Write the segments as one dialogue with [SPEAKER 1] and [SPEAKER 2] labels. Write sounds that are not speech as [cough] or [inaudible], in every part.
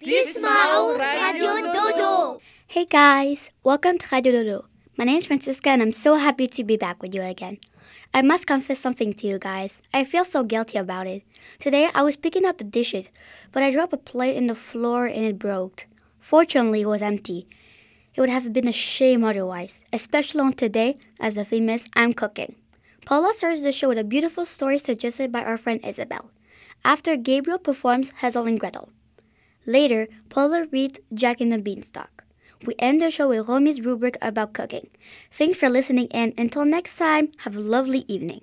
[SPEAKER 1] Dismao Radio Dodo.
[SPEAKER 2] Hey guys, welcome to Radio Dodo. My name is Francisca and I'm so happy to be back with you again. I must confess something to you guys. I feel so guilty about it. Today I was picking up the dishes, but I dropped a plate in the floor and it broke. Fortunately, it was empty. It would have been a shame otherwise, especially on today as the famous I'm cooking. Paula starts the show with a beautiful story suggested by our friend Isabel. After Gabriel performs Hansel and Gretel. Later, Paula reads Jack and the Beanstalk. We end the show with Romi's rubric about cooking. Thanks for listening, and until next time, have a lovely evening.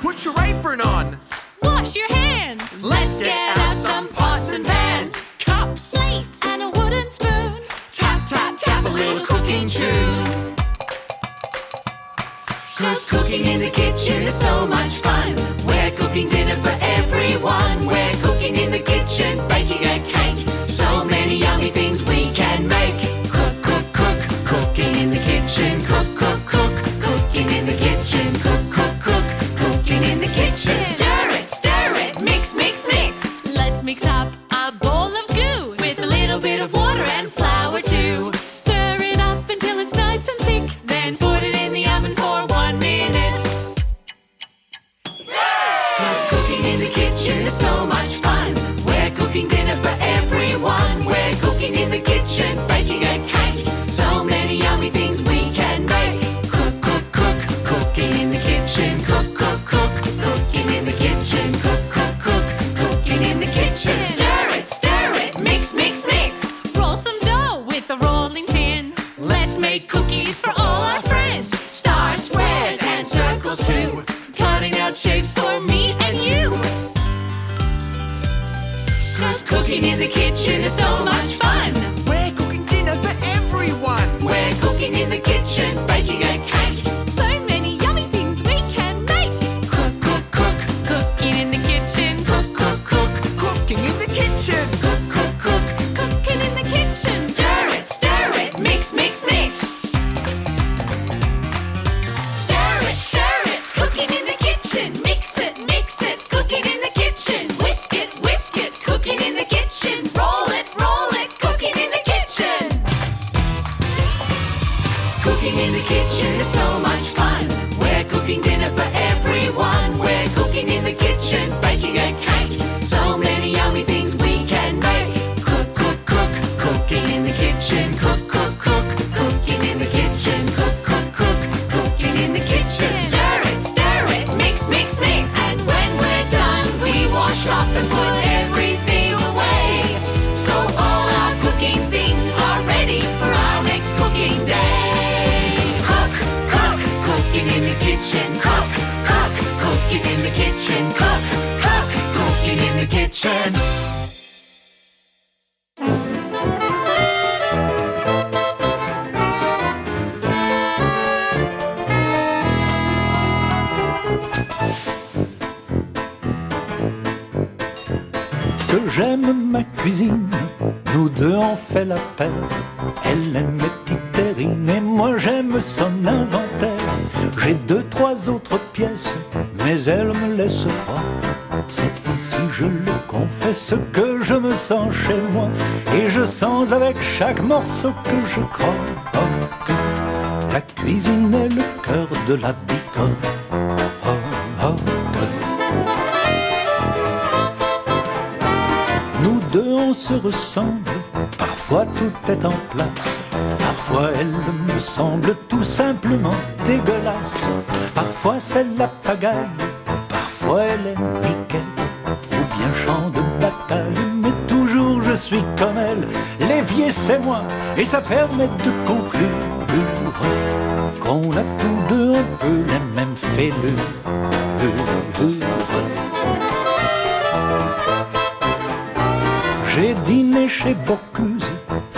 [SPEAKER 3] Put your apron on.
[SPEAKER 4] Wash your hands.
[SPEAKER 3] Let's get out some pots and pans, cups,
[SPEAKER 4] Plates and a wooden spoon.
[SPEAKER 3] tap, tap, tap a little cooking tune. Cause cooking in the kitchen is so much fun. We're cooking dinner for everyone. We're cooking in
[SPEAKER 5] sens chez moi. Et je sens avec chaque morceau que je croque. La cuisine est le cœur de la bicoque. Nous deux on se ressemble, parfois tout est en place, parfois elle me semble tout simplement dégueulasse. Parfois c'est la pagaille, parfois elle est nickel, ou bien champ de bataille, je suis comme elle. L'évier c'est moi, et ça permet de conclure qu'on a tous deux un peu les mêmes fêlures. J'ai dîné chez Bocuse,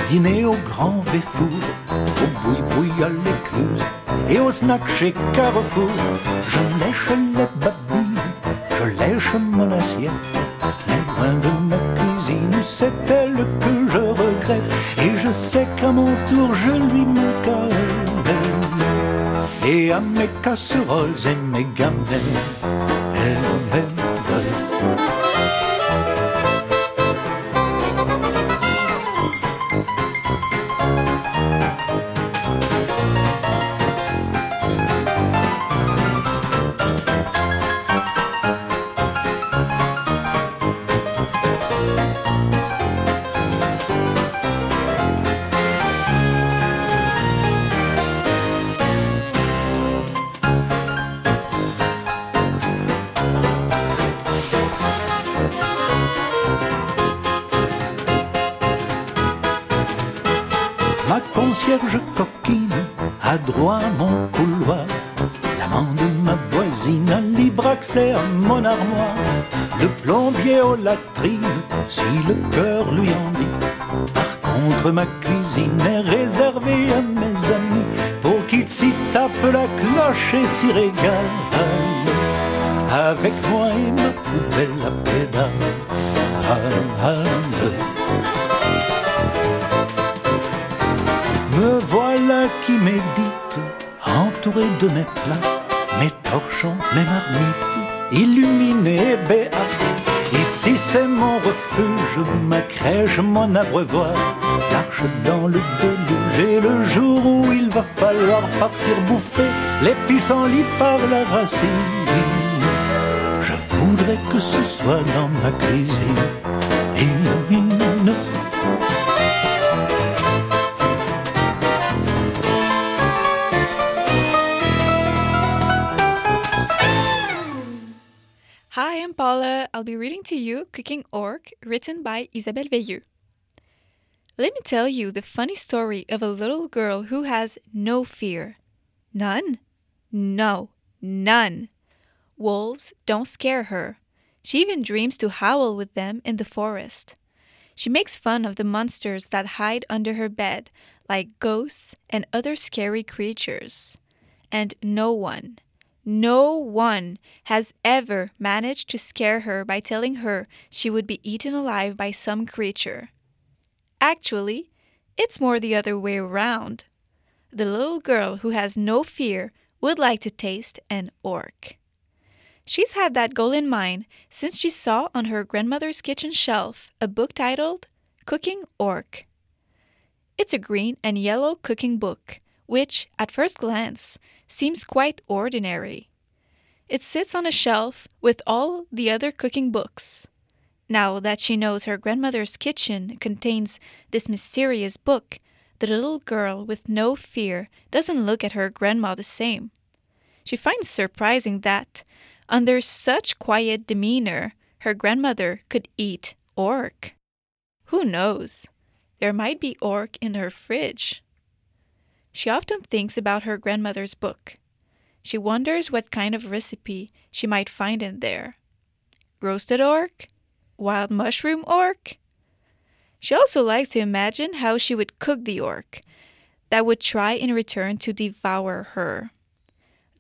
[SPEAKER 5] dîné au Grand Véfour, au boui-boui à l'écluse et au snack chez Carrefour. Je lèche les babines, je lèche mon assiette, mais loin de ma cuisine, c'est elle que je regrette. Et je sais qu'à mon tour je lui manquerai. Et à mes casseroles et mes gamelles. Accès à mon armoire. Le plombier aux latrines, si le cœur lui en dit. Par contre, ma cuisine est réservée à mes amis pour qu'ils s'y tapent la cloche et s'y régalent. Avec moi et ma poubelle à pédale. Me voilà qui médite, entouré de mes plats, mes torchons, mes marmites, illuminés béats. Ici c'est mon refuge, ma crèche, mon abreuvoir, l'arche dans le déluge et le jour où il va falloir partir bouffer les pissenlits par la racine. Je voudrais que ce soit dans ma cuisine.
[SPEAKER 6] Paula. I'll be reading to you Cooking Orc, written by Isabelle Veilleux. Let me tell you the funny story of a little girl who has no fear. None? No, none. Wolves don't scare her. She even dreams to howl with them in the forest. She makes fun of the monsters that hide under her bed, like ghosts and other scary creatures. And no one, no one has ever managed to scare her by telling her she would be eaten alive by some creature. Actually, it's more the other way around. The little girl who has no fear would like to taste an orc. She's had that goal in mind since she saw on her grandmother's kitchen shelf a book titled Cooking Orc. It's a green and yellow cooking book, which, at first glance, seems quite ordinary. It sits on a shelf with all the other cooking books. Now that she knows her grandmother's kitchen contains this mysterious book, the little girl with no fear doesn't look at her grandma the same. She finds surprising that, under such quiet demeanor, her grandmother could eat orc. Who knows? There might be orc in her fridge. She often thinks about her grandmother's book. She wonders what kind of recipe she might find in there. Roasted orc? Wild mushroom orc? She also likes to imagine how she would cook the orc that would try in return to devour her.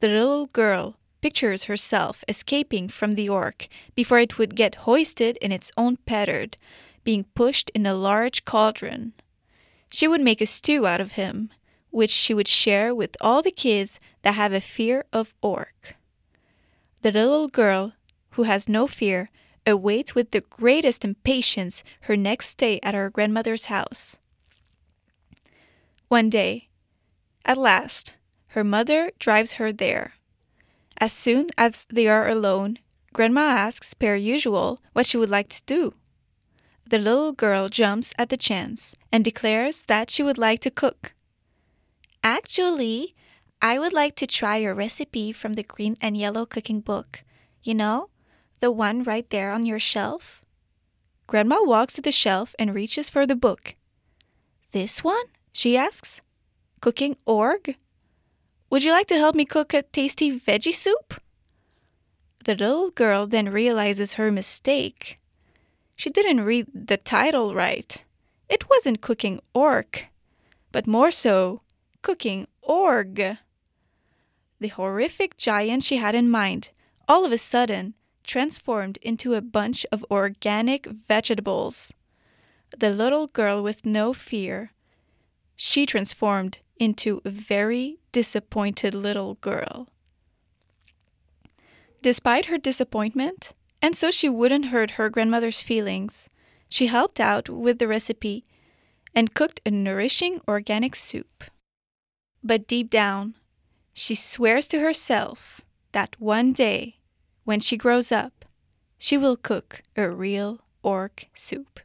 [SPEAKER 6] The little girl pictures herself escaping from the orc before it would get hoisted in its own petard, being pushed in a large cauldron. She would make a stew out of him, which she would share with all the kids that have a fear of orc. The little girl, who has no fear, awaits with the greatest impatience her next stay at her grandmother's house. One day, at last, her mother drives her there. As soon as they are alone, Grandma asks, per usual, what she would like to do. the little girl jumps at the chance and declares that she would like to cook. Actually, I would like to try your recipe from the green and yellow cooking book. You know, the one right there on your shelf? Grandma walks to the shelf and reaches for the book. This one? she asks. Cooking org? Would you like to help me cook a tasty veggie soup? The little girl then realizes her mistake. She didn't read the title right. It wasn't cooking orc, but more so, cooking org. The horrific giant she had in mind, all of a sudden, transformed into a bunch of organic vegetables. The little girl with no fear, she transformed into a very disappointed little girl. Despite her disappointment, and so she wouldn't hurt her grandmother's feelings, she helped out with the recipe and cooked a nourishing organic soup. But deep down, she swears to herself that one day, when she grows up, she will cook a real orc soup.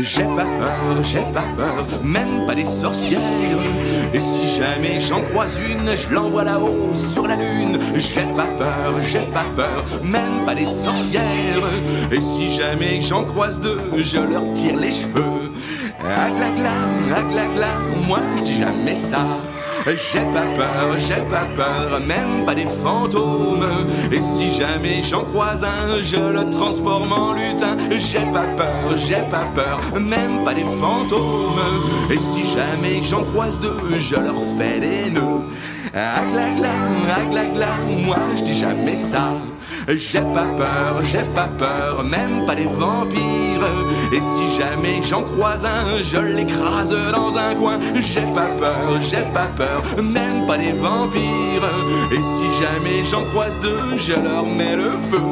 [SPEAKER 7] J'ai pas peur, j'ai pas peur, même pas des sorcières. Et si jamais j'en croise une, je l'envoie là-haut sur la lune. J'ai pas peur, j'ai pas peur, même pas des sorcières. Et si jamais j'en croise deux, je leur tire les cheveux. Aglagla, aglagla, moi je dis jamais ça. J'ai pas peur, j'ai pas peur, même pas des fantômes. Et si jamais j'en croise un, je le transforme en lutin. J'ai pas peur, j'ai pas peur, même pas des fantômes. Et si jamais j'en croise deux, je leur fais des nœuds. Aglagla, aglagla, moi je dis jamais ça. J'ai pas peur, j'ai pas peur, même pas des vampires. Et si jamais j'en croise un, je l'écrase dans un coin. J'ai pas peur, j'ai pas peur, même pas des vampires. Et si jamais j'en croise deux, je leur mets le feu.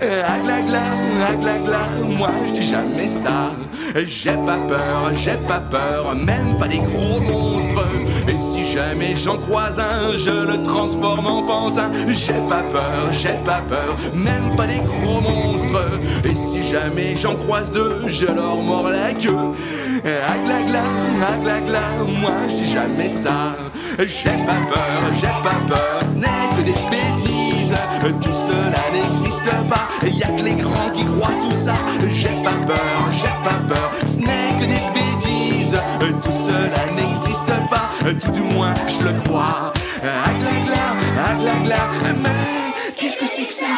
[SPEAKER 7] Aglagla, aglagla, moi je dis jamais ça. J'ai pas peur, j'ai pas peur, même pas des gros monstres. Jamais j'en croise un, je le transforme en pantin. J'ai pas peur, j'ai pas peur, même pas des gros monstres. Et si jamais j'en croise deux, je leur mords la queue. Aglagla, aglagla, moi dis jamais ça. J'ai pas peur, j'ai pas peur, ce n'est que des bêtises. Tout cela n'existe pas, y a que les grands qui croient tout ça. J'ai pas peur, j'ai pas peur, ce n'est tout du moins je le crois. Aglagla, aglagla, mais qu'est-ce que c'est que ça?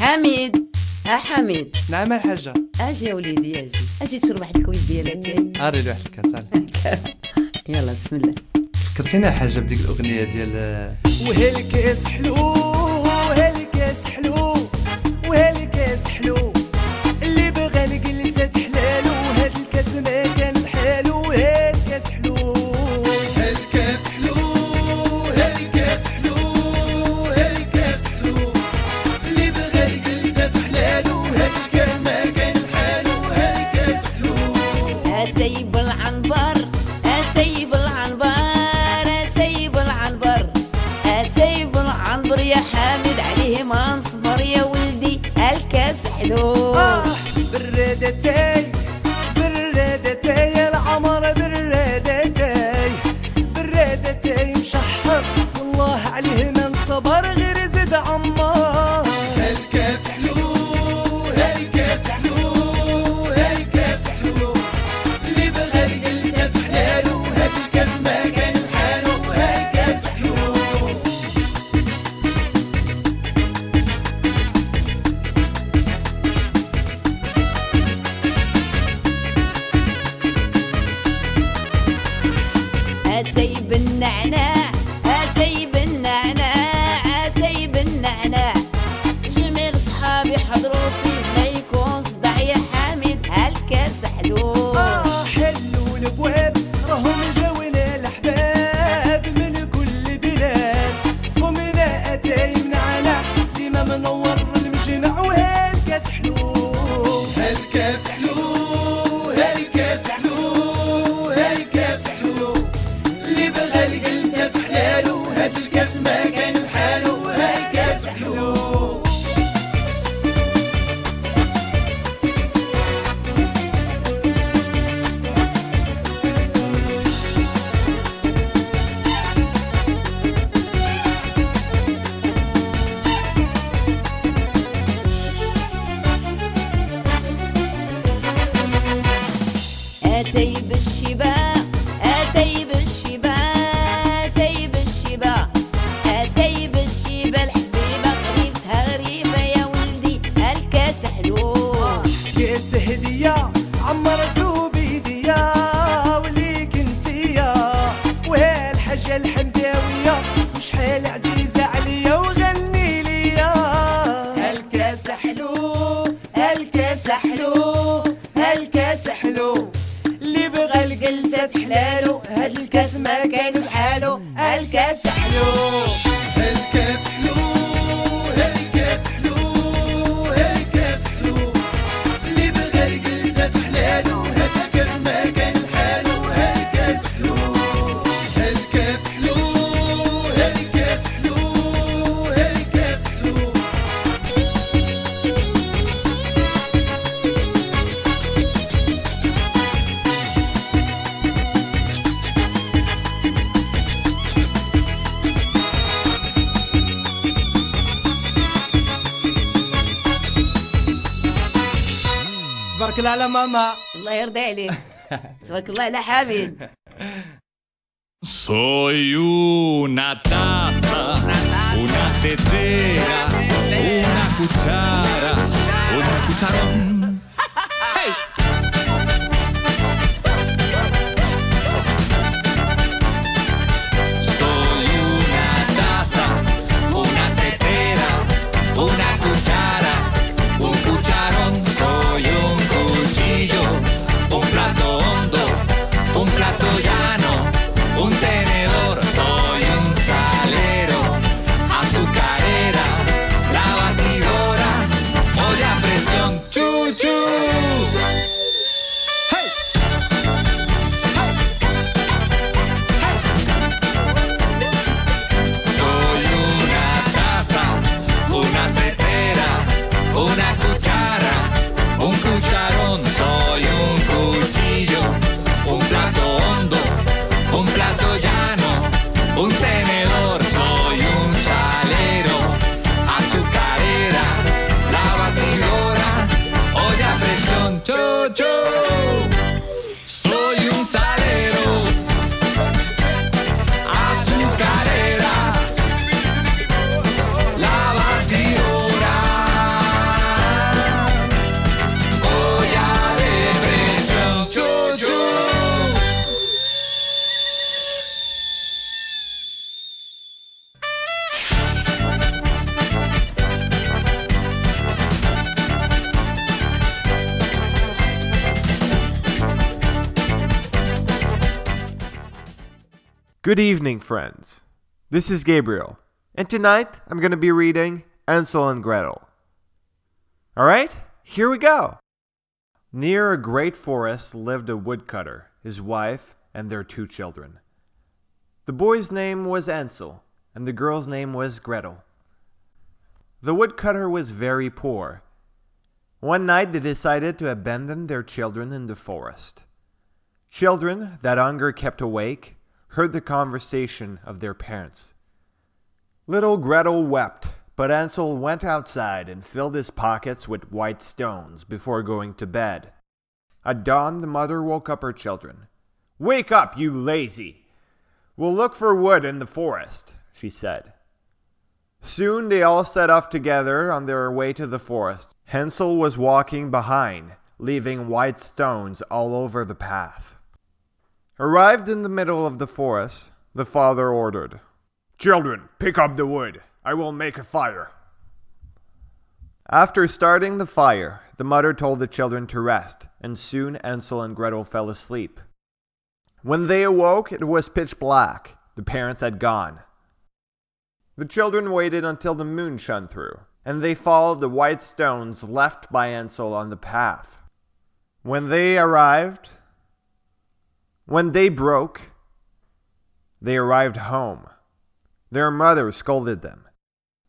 [SPEAKER 8] حميد ها حميد
[SPEAKER 9] نعم الحاجة
[SPEAKER 8] أجي يا وليدي أجي أجي تشرب واحد الكويس ديال اتاي [laughs]
[SPEAKER 9] اري لي واحد الكاس.
[SPEAKER 8] يلا بسم الله.
[SPEAKER 9] فكرتيني الحاجة بديك الأغنية ديال
[SPEAKER 10] وهالكاس حلو
[SPEAKER 11] الله
[SPEAKER 12] يرضي عليك تبارك الله على حميد
[SPEAKER 13] Soy una taza, una tetera, una cuchara, un cucharón.
[SPEAKER 14] Good evening, friends. This is Gabriel, and tonight I'm going to be reading Ansel and Gretel. All right, here we go. Near a great forest lived a woodcutter, his wife, and their two children. The boy's name was Ansel, and the girl's name was Gretel. The woodcutter was very poor. One night they decided to abandon their children in the forest. Children that hunger kept awake heard the conversation of their parents. Little Gretel wept, but Ansel went outside and filled his pockets with white stones before going to bed. At dawn, the mother woke up her children. Wake up, you lazy! We'll look for wood in the forest, she said. Soon they all set off together on their way to the forest. Hansel was walking behind, leaving white stones all over the path. Arrived in the middle of the forest, the father ordered, Children, pick up the wood. I will make a fire. After starting the fire, the mother told the children to rest, and soon Ansel and Gretel fell asleep. When they awoke, it was pitch black. The parents had gone. The children waited until the moon shone through, and they followed the white stones left by Ansel on the path. When they arrived, when they broke, they arrived home. Their mother scolded them.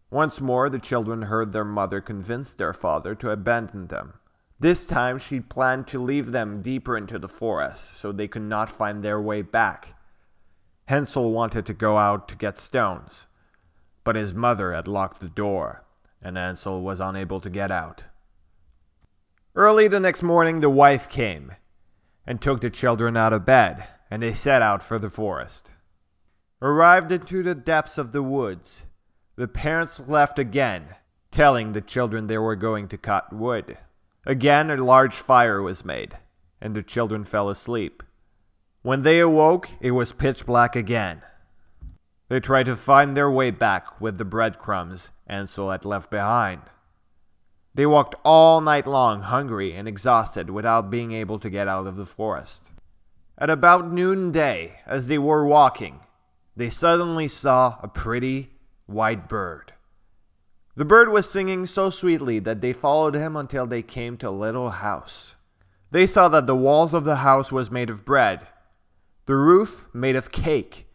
[SPEAKER 14] Once more, the children heard their mother convince their father to abandon them. This time, she planned to leave them deeper into the forest so they could not find their way back. Hansel wanted to go out to get stones, but his mother had locked the door, and Hansel was unable to get out. Early the next morning, the wife came. And took the children out of bed, and they set out for the forest. Arrived into the depths of the woods, the parents left again, telling the children they were going to cut wood. Again, a large fire was made, and the children fell asleep. When they awoke, it was pitch black again. They tried to find their way back with the breadcrumbs Ansel had left behind. They walked all night long, hungry and exhausted, without being able to get out of the forest. At about noonday, as they were walking, they suddenly saw a pretty white bird. The bird was singing so sweetly that they followed him until they came to a little house. They saw that the walls of the house was made of bread, the roof made of cake,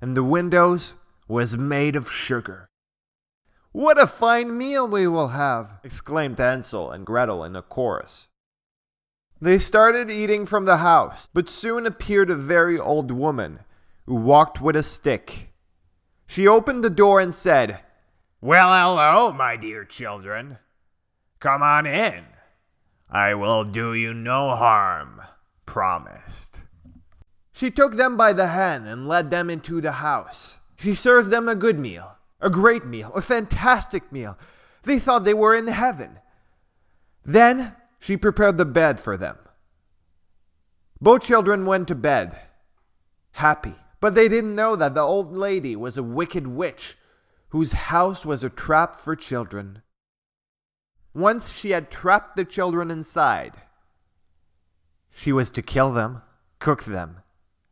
[SPEAKER 14] and the windows was made of sugar. What a fine meal we will have! exclaimed Hansel and Gretel in a chorus. They started eating from the house, but soon appeared a very old woman who walked with a stick. She opened the door and said, Well, hello, my dear children. Come on in. I will do you no harm, promised. She took them by the hand and led them into the house. She served them a good meal, a great meal, a fantastic meal. They thought they were in heaven. Then she prepared the bed for them. Both children went to bed, happy, but they didn't know that the old lady was a wicked witch whose house was a trap for children. Once she had trapped the children inside, she was to kill them, cook them,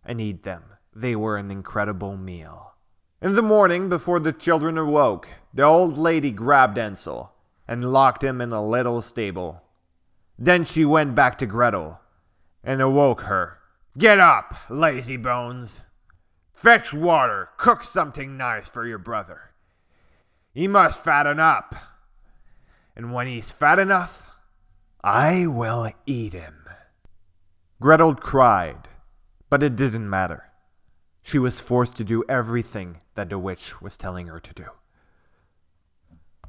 [SPEAKER 14] and eat them. They were an incredible meal. In the morning, before the children awoke, the old lady grabbed Ansel and locked him in a little stable. Then she went back to Gretel and awoke her. Get up, lazy bones! Fetch water, cook something nice for your brother. He must fatten up. And when he's fat enough, I will eat him. Gretel cried, but it didn't matter. She was forced to do everything that the witch was telling her to do.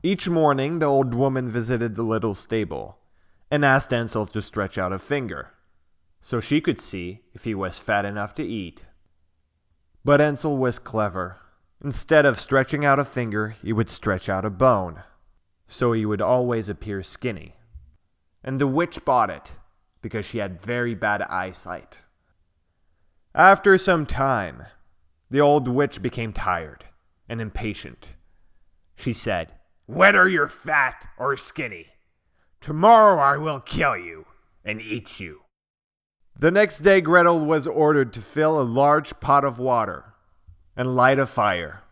[SPEAKER 14] Each morning, the old woman visited the little stable and asked Ansel to stretch out a finger so she could see if he was fat enough to eat. But Ansel was clever. Instead of stretching out a finger, he would stretch out a bone, so he would always appear skinny. And the witch bought it because she had very bad eyesight. After some time, the old witch became tired and impatient. She said, Whether you're fat or skinny, tomorrow I will kill you and eat you. The next day, Gretel was ordered to fill a large pot of water and light a fire.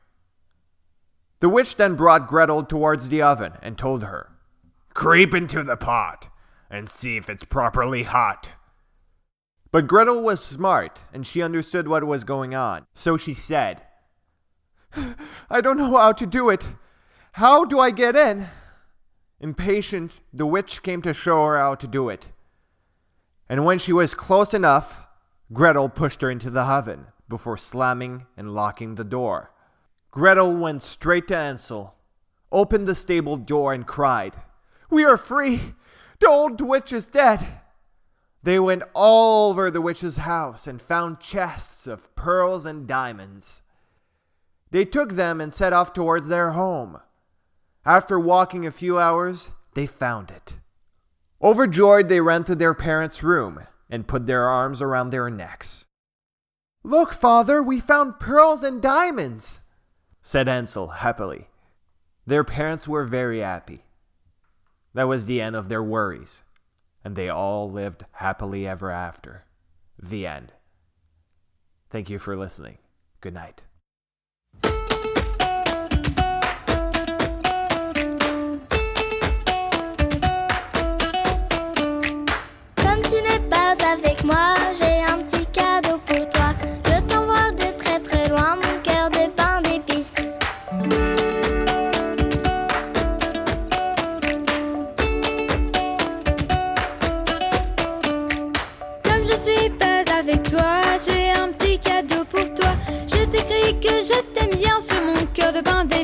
[SPEAKER 14] The witch then brought Gretel towards the oven and told her, Creep into the pot and see if it's properly hot. But Gretel was smart and she understood what was going on, so she said, I don't know how to do it. How do I get in? Impatient, the witch came to show her how to do it. And when she was close enough, Gretel pushed her into the oven before slamming and locking the door. Gretel went straight to Ansel, opened the stable door, and cried, We are free! The old witch is dead! They went all over the witch's house and found chests of pearls and diamonds. They took them and set off towards their home. After walking a few hours, they found it. Overjoyed, they ran to their parents' room and put their arms around their necks. Look, father, we found pearls and diamonds, said Ansel happily. Their parents were very happy. That was the end of their worries, and they all lived happily ever after. The end. Thank you for listening. Good night.
[SPEAKER 1] Comme tu pas avec moi, j'ai je
[SPEAKER 15] t'aime bien sur mon cœur de d'épices.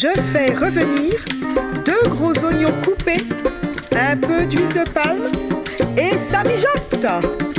[SPEAKER 16] je fais revenir deux gros oignons coupés, un peu d'huile de palme et ça mijote.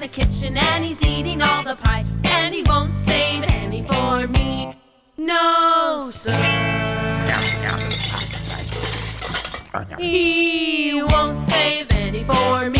[SPEAKER 4] the kitchen and he's eating all the pie. And he won't save any for me. No, sir. He won't save any for me.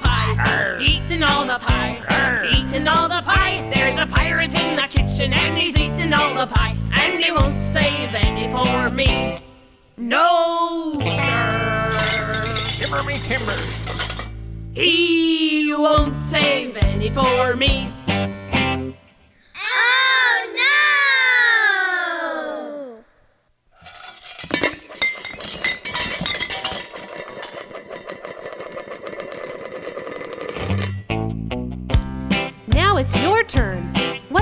[SPEAKER 4] pie. Arr. Eating all the pie. Arr. Eating all the pie. There's a pirate in the kitchen and he's eating all the pie. And he won't save any for me. No, sir.
[SPEAKER 17] Timber me timber.
[SPEAKER 4] He won't save any for me.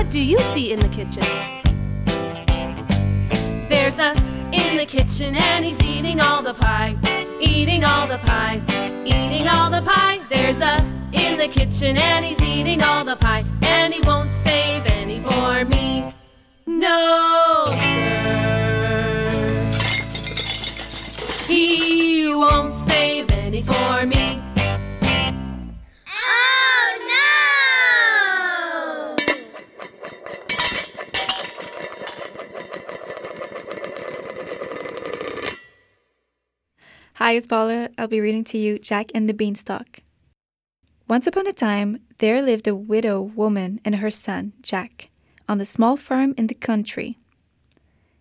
[SPEAKER 18] Do you see in the kitchen?
[SPEAKER 4] There's a in the kitchen and he's eating all the pie. Eating all the pie. Eating all the pie. There's a in the kitchen and he's eating all the pie. And he won't save any for me. No, sir. He won't save any for me.
[SPEAKER 6] Hi, it's Paula. I'll be reading to you Jack and the Beanstalk. Once upon a time, there lived a widow woman and her son, Jack, on the small farm in the country.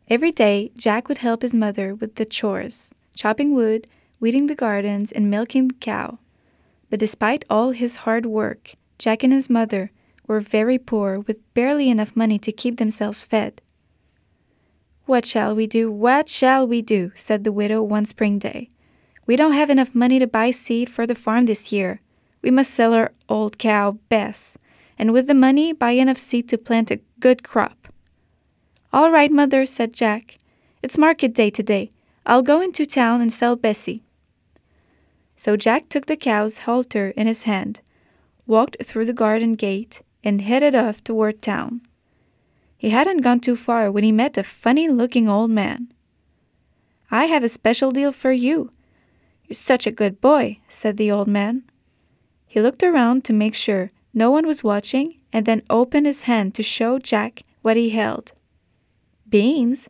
[SPEAKER 6] Every day, Jack would help his mother with the chores, chopping wood, weeding the gardens, and milking the cow. But despite all his hard work, Jack and his mother were very poor with barely enough money to keep themselves fed. What shall we do? What shall we do? said the widow one spring day. We don't have enough money to buy seed for the farm this year. We must sell our old cow, Bess, and with the money buy enough seed to plant a good crop. All right, mother, said Jack. It's market day today. I'll go into town and sell Bessie. So Jack took the cow's halter in his hand, walked through the garden gate, and headed off toward town. He hadn't gone too far when he met a funny looking old man. I have a special deal for you. You're such a good boy, said the old man. He looked around to make sure no one was watching and then opened his hand to show Jack what he held. Beans?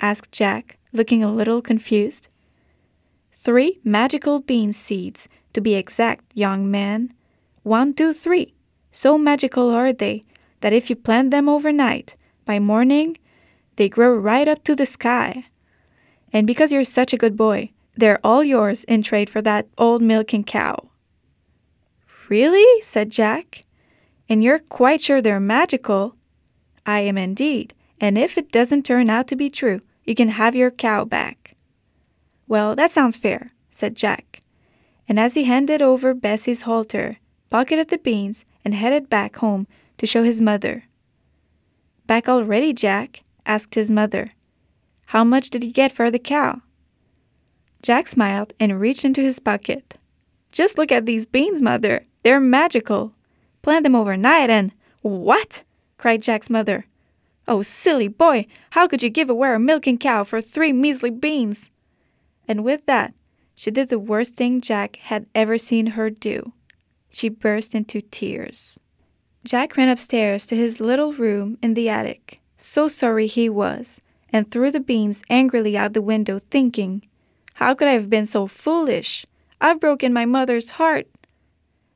[SPEAKER 6] asked Jack, looking a little confused. Three magical bean seeds, to be exact, young man. One, two, three. So magical are they that if you plant them overnight, by morning they grow right up to the sky. And because you're such a good boy, they're all yours in trade for that old milking cow. Really? said Jack. And you're quite sure they're magical? I am indeed, and if it doesn't turn out to be true, you can have your cow back. Well, that sounds fair, said Jack. And as he handed over Bessie's halter, pocketed the beans, and headed back home to show his mother. Back already, Jack? asked his mother. How much did you get for the cow? Jack smiled and reached into his pocket. Just look at these beans, mother. They're magical. Plant them overnight and. What? cried Jack's mother. Oh, silly boy, how could you give away a milking cow for three measly beans? And with that, she did the worst thing Jack had ever seen her do. She burst into tears. Jack ran upstairs to his little room in the attic, so sorry he was, and threw the beans angrily out the window, thinking, How could I have been so foolish? I've broken my mother's heart.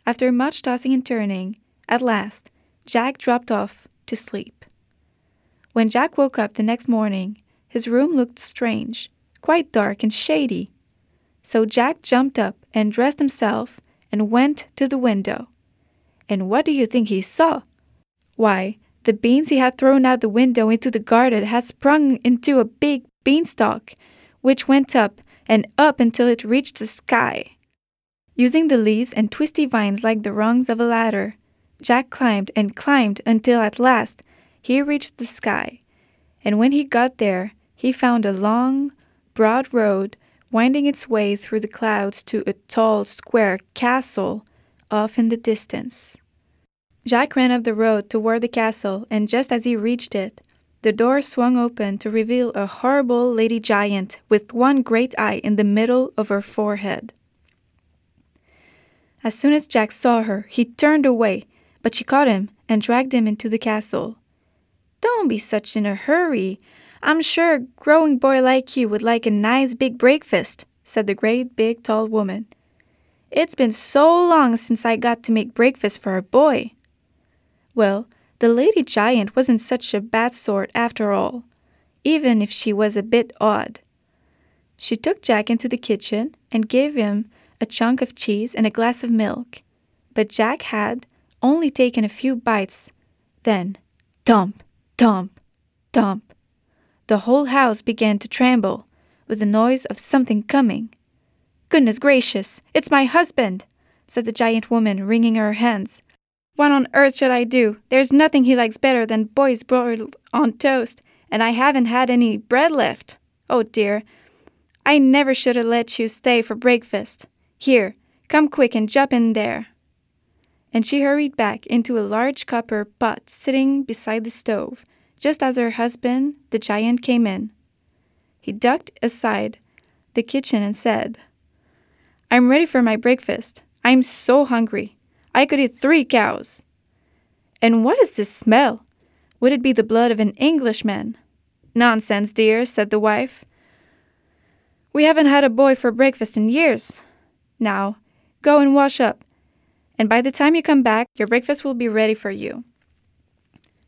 [SPEAKER 6] After much tossing and turning, at last, Jack dropped off to sleep. When Jack woke up the next morning, his room looked strange, quite dark and shady. So Jack jumped up and dressed himself and went to the window. And what do you think he saw? Why, the beans he had thrown out the window into the garden had sprung into a big beanstalk, which went up and up until it reached the sky. Using the leaves and twisty vines like the rungs of a ladder, Jack climbed and climbed until at last he reached the sky. And when he got there, he found a long, broad road winding its way through the clouds to a tall, square castle off in the distance. Jack ran up the road toward the castle, and just as he reached it, the door swung open to reveal a horrible lady giant with one great eye in the middle of her forehead. As soon as Jack saw her, he turned away, but she caught him and dragged him into the castle. Don't be such in a hurry. I'm sure a growing boy like you would like a nice big breakfast, said the great big tall woman. It's been so long since I got to make breakfast for a boy. Well, the lady giant wasn't such a bad sort after all, even if she was a bit odd. She took Jack into the kitchen and gave him a chunk of cheese and a glass of milk. But Jack had only taken a few bites. Then, dump, dump, dump. The whole house began to tremble with the noise of something coming. Goodness gracious, it's my husband, said the giant woman, wringing her hands. What on earth should I do? There's nothing he likes better than boys broiled on toast, and I haven't had any bread left. Oh dear, I never should have let you stay for breakfast. Here, come quick and jump in there. And she hurried back into a large copper pot sitting beside the stove, just as her husband, the giant, came in. He ducked aside the kitchen and said, I'm ready for my breakfast. I'm so hungry. I could eat three cows. And what is this smell? Would it be the blood of an Englishman? Nonsense, dear, said the wife. We haven't had a boy for breakfast in years. Now, go and wash up, and by the time you come back, your breakfast will be ready for you.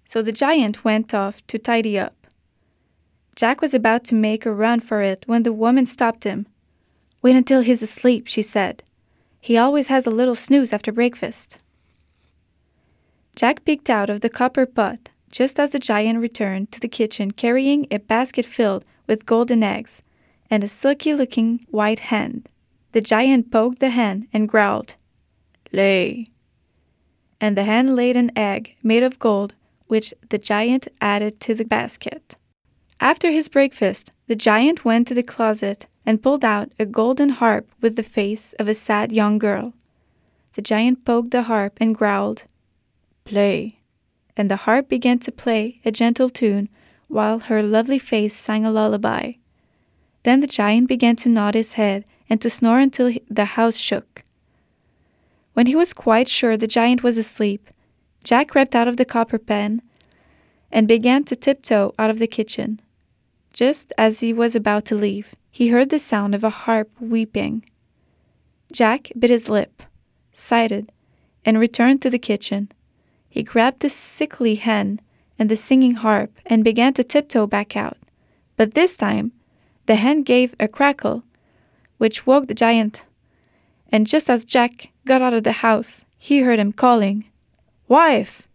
[SPEAKER 6] So the giant went off to tidy up. Jack was about to make a run for it when the woman stopped him. Wait until he's asleep, she said. He always has a little snooze after breakfast. Jack peeked out of the copper pot just as the giant returned to the kitchen carrying a basket filled with golden eggs and a silky looking white hen. The giant poked the hen and growled, Lay. And the hen laid an egg made of gold, which the giant added to the basket. After his breakfast, the giant went to the closet and pulled out a golden harp with the face of a sad young girl. The giant poked the harp and growled, Play. And the harp began to play a gentle tune while her lovely face sang a lullaby. Then the giant began to nod his head and to snore until the house shook. When he was quite sure the giant was asleep, Jack crept out of the copper pen and began to tiptoe out of the kitchen. Just as he was about to leave, he heard the sound of a harp weeping. Jack bit his lip, sighed, and returned to the kitchen. He grabbed the sickly hen and the singing harp and began to tiptoe back out. But this time, the hen gave a crackle, which woke the giant. And just as Jack got out of the house, he heard him calling, Wife!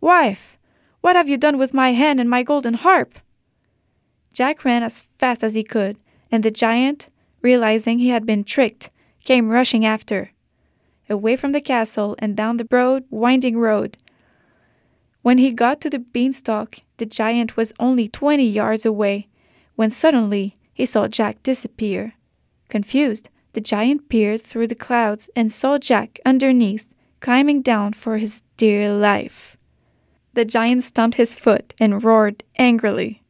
[SPEAKER 6] Wife! What have you done with my hen and my golden harp? Jack ran as fast as he could, and the giant, realizing he had been tricked, came rushing after. Away from the castle and down the broad, winding road. When he got to the beanstalk, the giant was only twenty yards away, when suddenly he saw Jack disappear. Confused, the giant peered through the clouds and saw Jack underneath, climbing down for his dear life. The giant stamped his foot and roared angrily.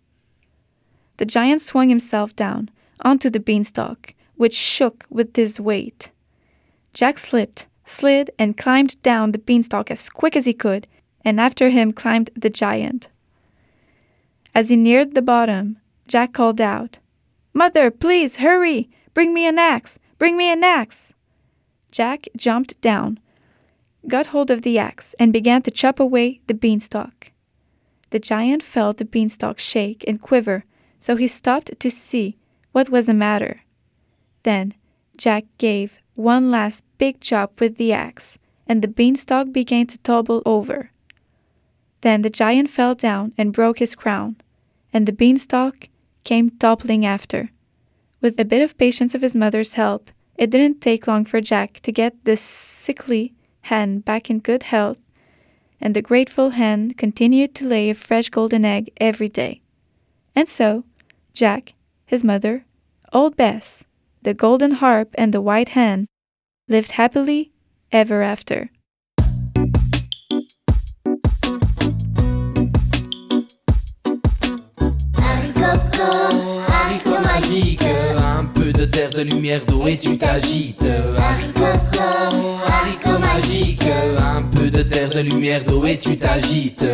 [SPEAKER 6] The giant swung himself down onto the beanstalk, which shook with his weight. Jack slipped, slid, and climbed down the beanstalk as quick as he could, and after him climbed the giant. As he neared the bottom, Jack called out, Mother, please hurry! Bring me an axe! Bring me an axe! Jack jumped down, got hold of the axe, and began to chop away the beanstalk. The giant felt the beanstalk shake and quiver, so he stopped to see what was the matter. Then Jack gave one last big chop with the axe, and the beanstalk began to topple over. Then the giant fell down and broke his crown, and the beanstalk came toppling after. With a bit of patience of his mother's help, it didn't take long for Jack to get the sickly hen back in good health, and the grateful hen continued to lay a fresh golden egg every day. And so, Jack, his mother, old Bess, the golden harp, and the white hen lived happily ever after.
[SPEAKER 3] Haricot, haricot magique.
[SPEAKER 17] Un peu de terre, de lumière, d'eau et tu t'agites.
[SPEAKER 3] Haricot, haricot magique.
[SPEAKER 17] Un peu de terre, de lumière, d'eau et tu t'agites.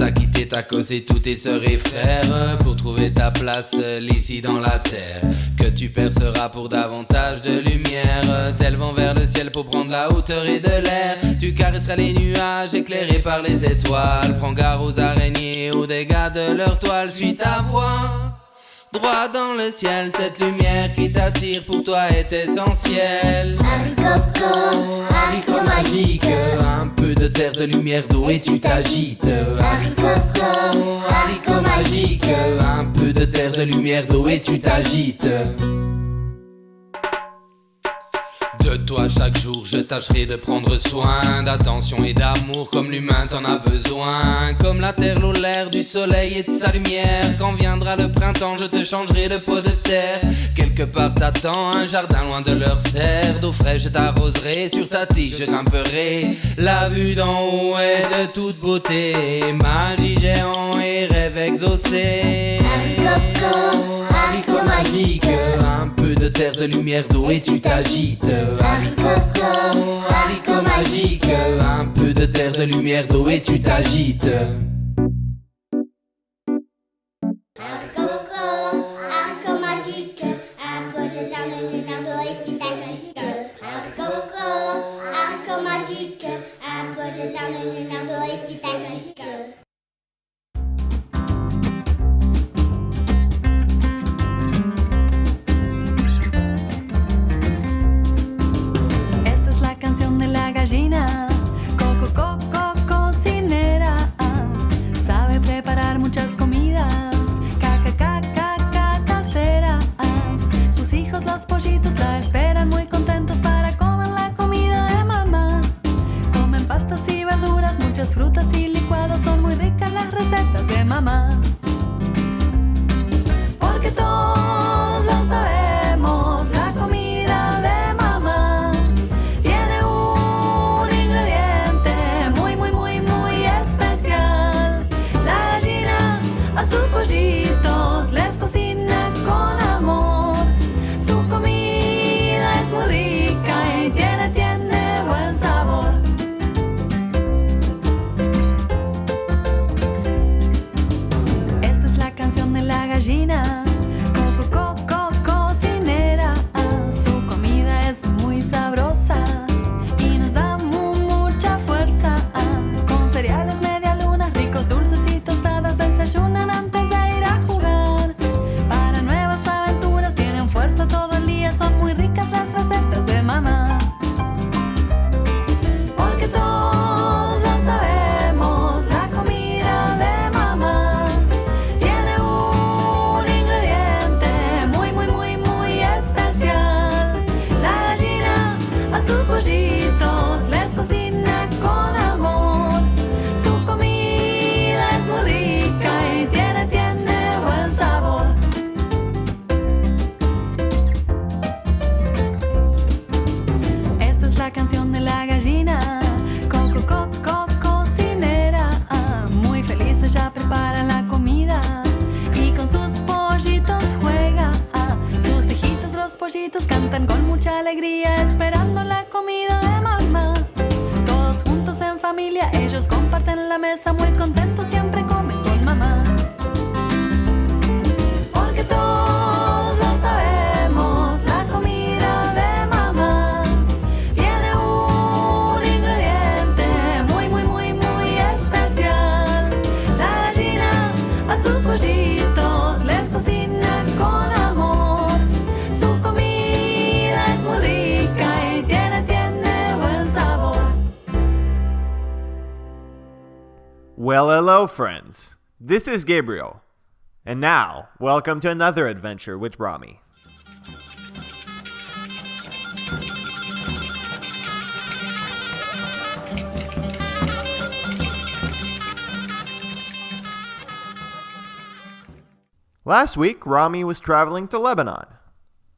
[SPEAKER 17] T'as quitté ta cause tous tes sœurs et frères pour trouver ta place seule ici dans la terre. Que tu perceras pour davantage de lumière. Tel vent vers le ciel pour prendre la hauteur et de l'air. Tu caresseras les nuages éclairés par les étoiles. Prends garde aux araignées, aux dégâts de leur toile. Suis ta voix. Droit dans le ciel, cette lumière qui t'attire pour toi est essentielle.
[SPEAKER 3] Haricot, haricot magique.
[SPEAKER 17] Un peu de terre, de lumière, d'eau et tu t'agites.
[SPEAKER 3] Haricot, haricot magique.
[SPEAKER 17] Un peu de terre, de lumière, d'eau et tu t'agites. Toi chaque jour, je tâcherai de prendre soin d'attention et d'amour comme l'humain t'en a besoin. Comme la terre, l'eau, l'air, du soleil et de sa lumière. Quand viendra le printemps, je te changerai de peau de terre. Quelque part t'attends un jardin loin de leur serre. D'eau fraîche, je t'arroserai, sur ta tige je grimperai. La vue d'en haut est de toute beauté. Magie géant et rêve exaucé. Haricot magique, un peu de terre, de lumière, d'eau et tu t'agites. Haricot, haricot magique, un peu de terre, de lumière, d'eau et tu t'agites.
[SPEAKER 1] Magique, un peu de terre, de lumière, d'eau et tu t'agites.
[SPEAKER 14] Hello, friends. This is Gabriel. And now, welcome to another adventure with Rami. Last week, Rami was traveling to Lebanon.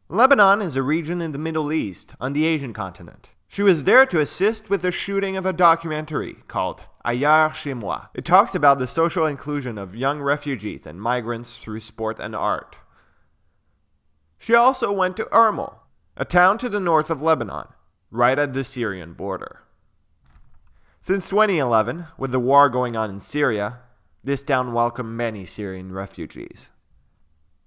[SPEAKER 14] Lebanon is a region in the Middle East on the Asian continent. She was there to assist with the shooting of a documentary called Ayar Moi. It talks about the social inclusion of young refugees and migrants through sport and art. She also went to Ermel, a town to the north of Lebanon, right at the Syrian border. Since 2011, with the war going on in Syria, this town welcomed many Syrian refugees.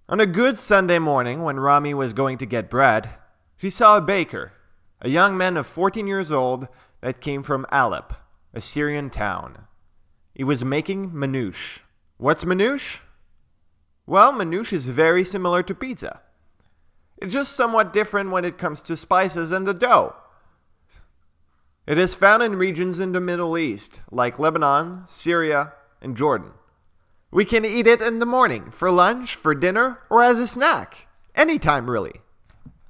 [SPEAKER 14] On a good Sunday morning, when Rami was going to get bread, she saw a baker, a young man of 14 years old that came from Aleppo, a Syrian town. He was making manouche. What's manouche? Well, manouche is very similar to pizza. It's just somewhat different when it comes to spices and the dough. It is found in regions in the Middle East, like Lebanon, Syria, and Jordan. We can eat it in the morning, for lunch, for dinner, or as a snack. Anytime, really.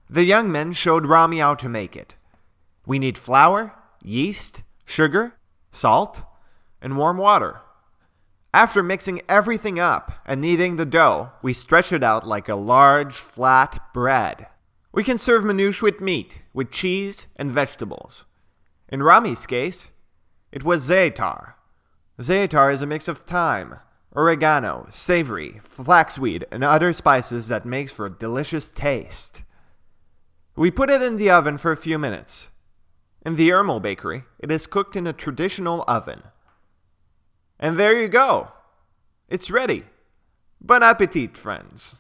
[SPEAKER 14] The young men showed Rami how to make it, We need flour, yeast, sugar, salt, and warm water. After mixing everything up and kneading the dough, we stretch it out like a large, flat bread. We can serve manouche with meat, with cheese, and vegetables. In Rami's case, it was za'atar. Za'atar is a mix of thyme, oregano, savory, flaxweed, and other spices that makes for a delicious taste. We put it in the oven for a few minutes. In the Ermel bakery, it is cooked in a traditional oven. And there you go. It's ready. Bon appetit, friends.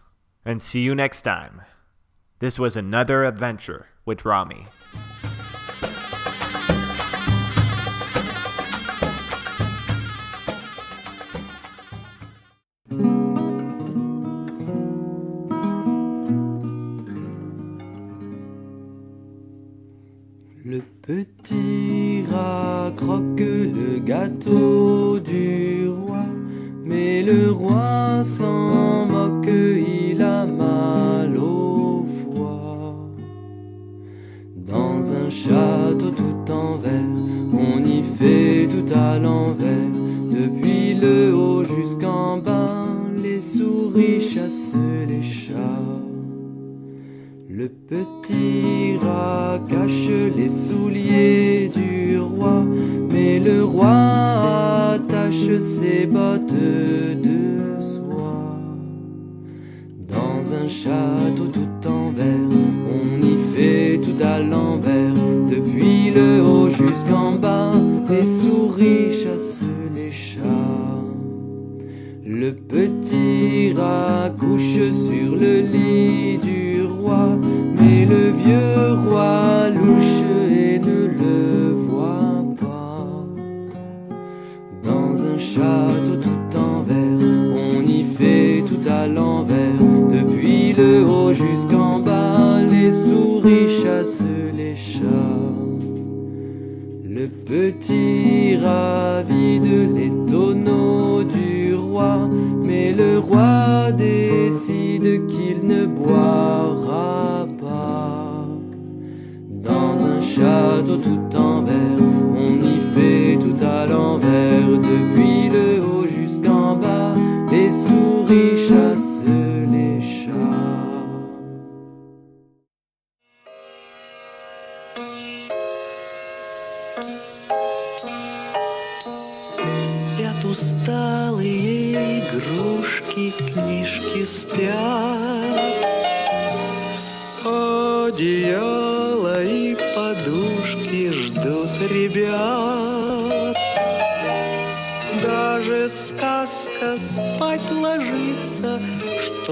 [SPEAKER 14] And see you next time. This was another adventure with Rami.
[SPEAKER 19] Petit rat croque le gâteau du roi, mais le roi s'en moque, il a mal au foie. Dans un château tout en verre, on y fait tout à l'envers, depuis le haut jusqu'en bas, les souris chassent les chats. Le petit rat les souliers du roi, mais le roi attache ses bottes de soie. Dans un château tout en verre, on y fait tout à l'envers, depuis le haut jusqu'en bas, les souris chassent les chats. Le petit rat couche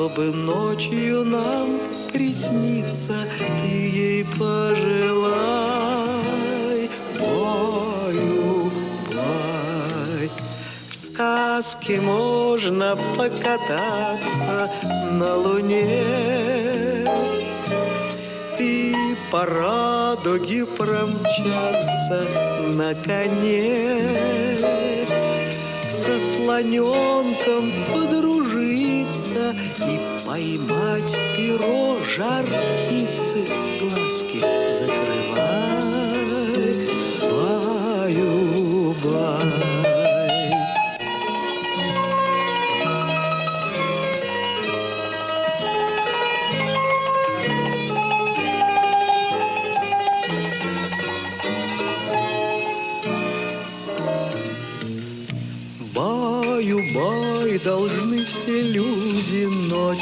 [SPEAKER 20] чтобы ночью нам присниться. Ты ей пожелай, баю, бай. В сказке можно покататься на луне и по радуге промчаться на коне. Со слоненком подружиться и поймать перо жар птицы. Глазки закрывай,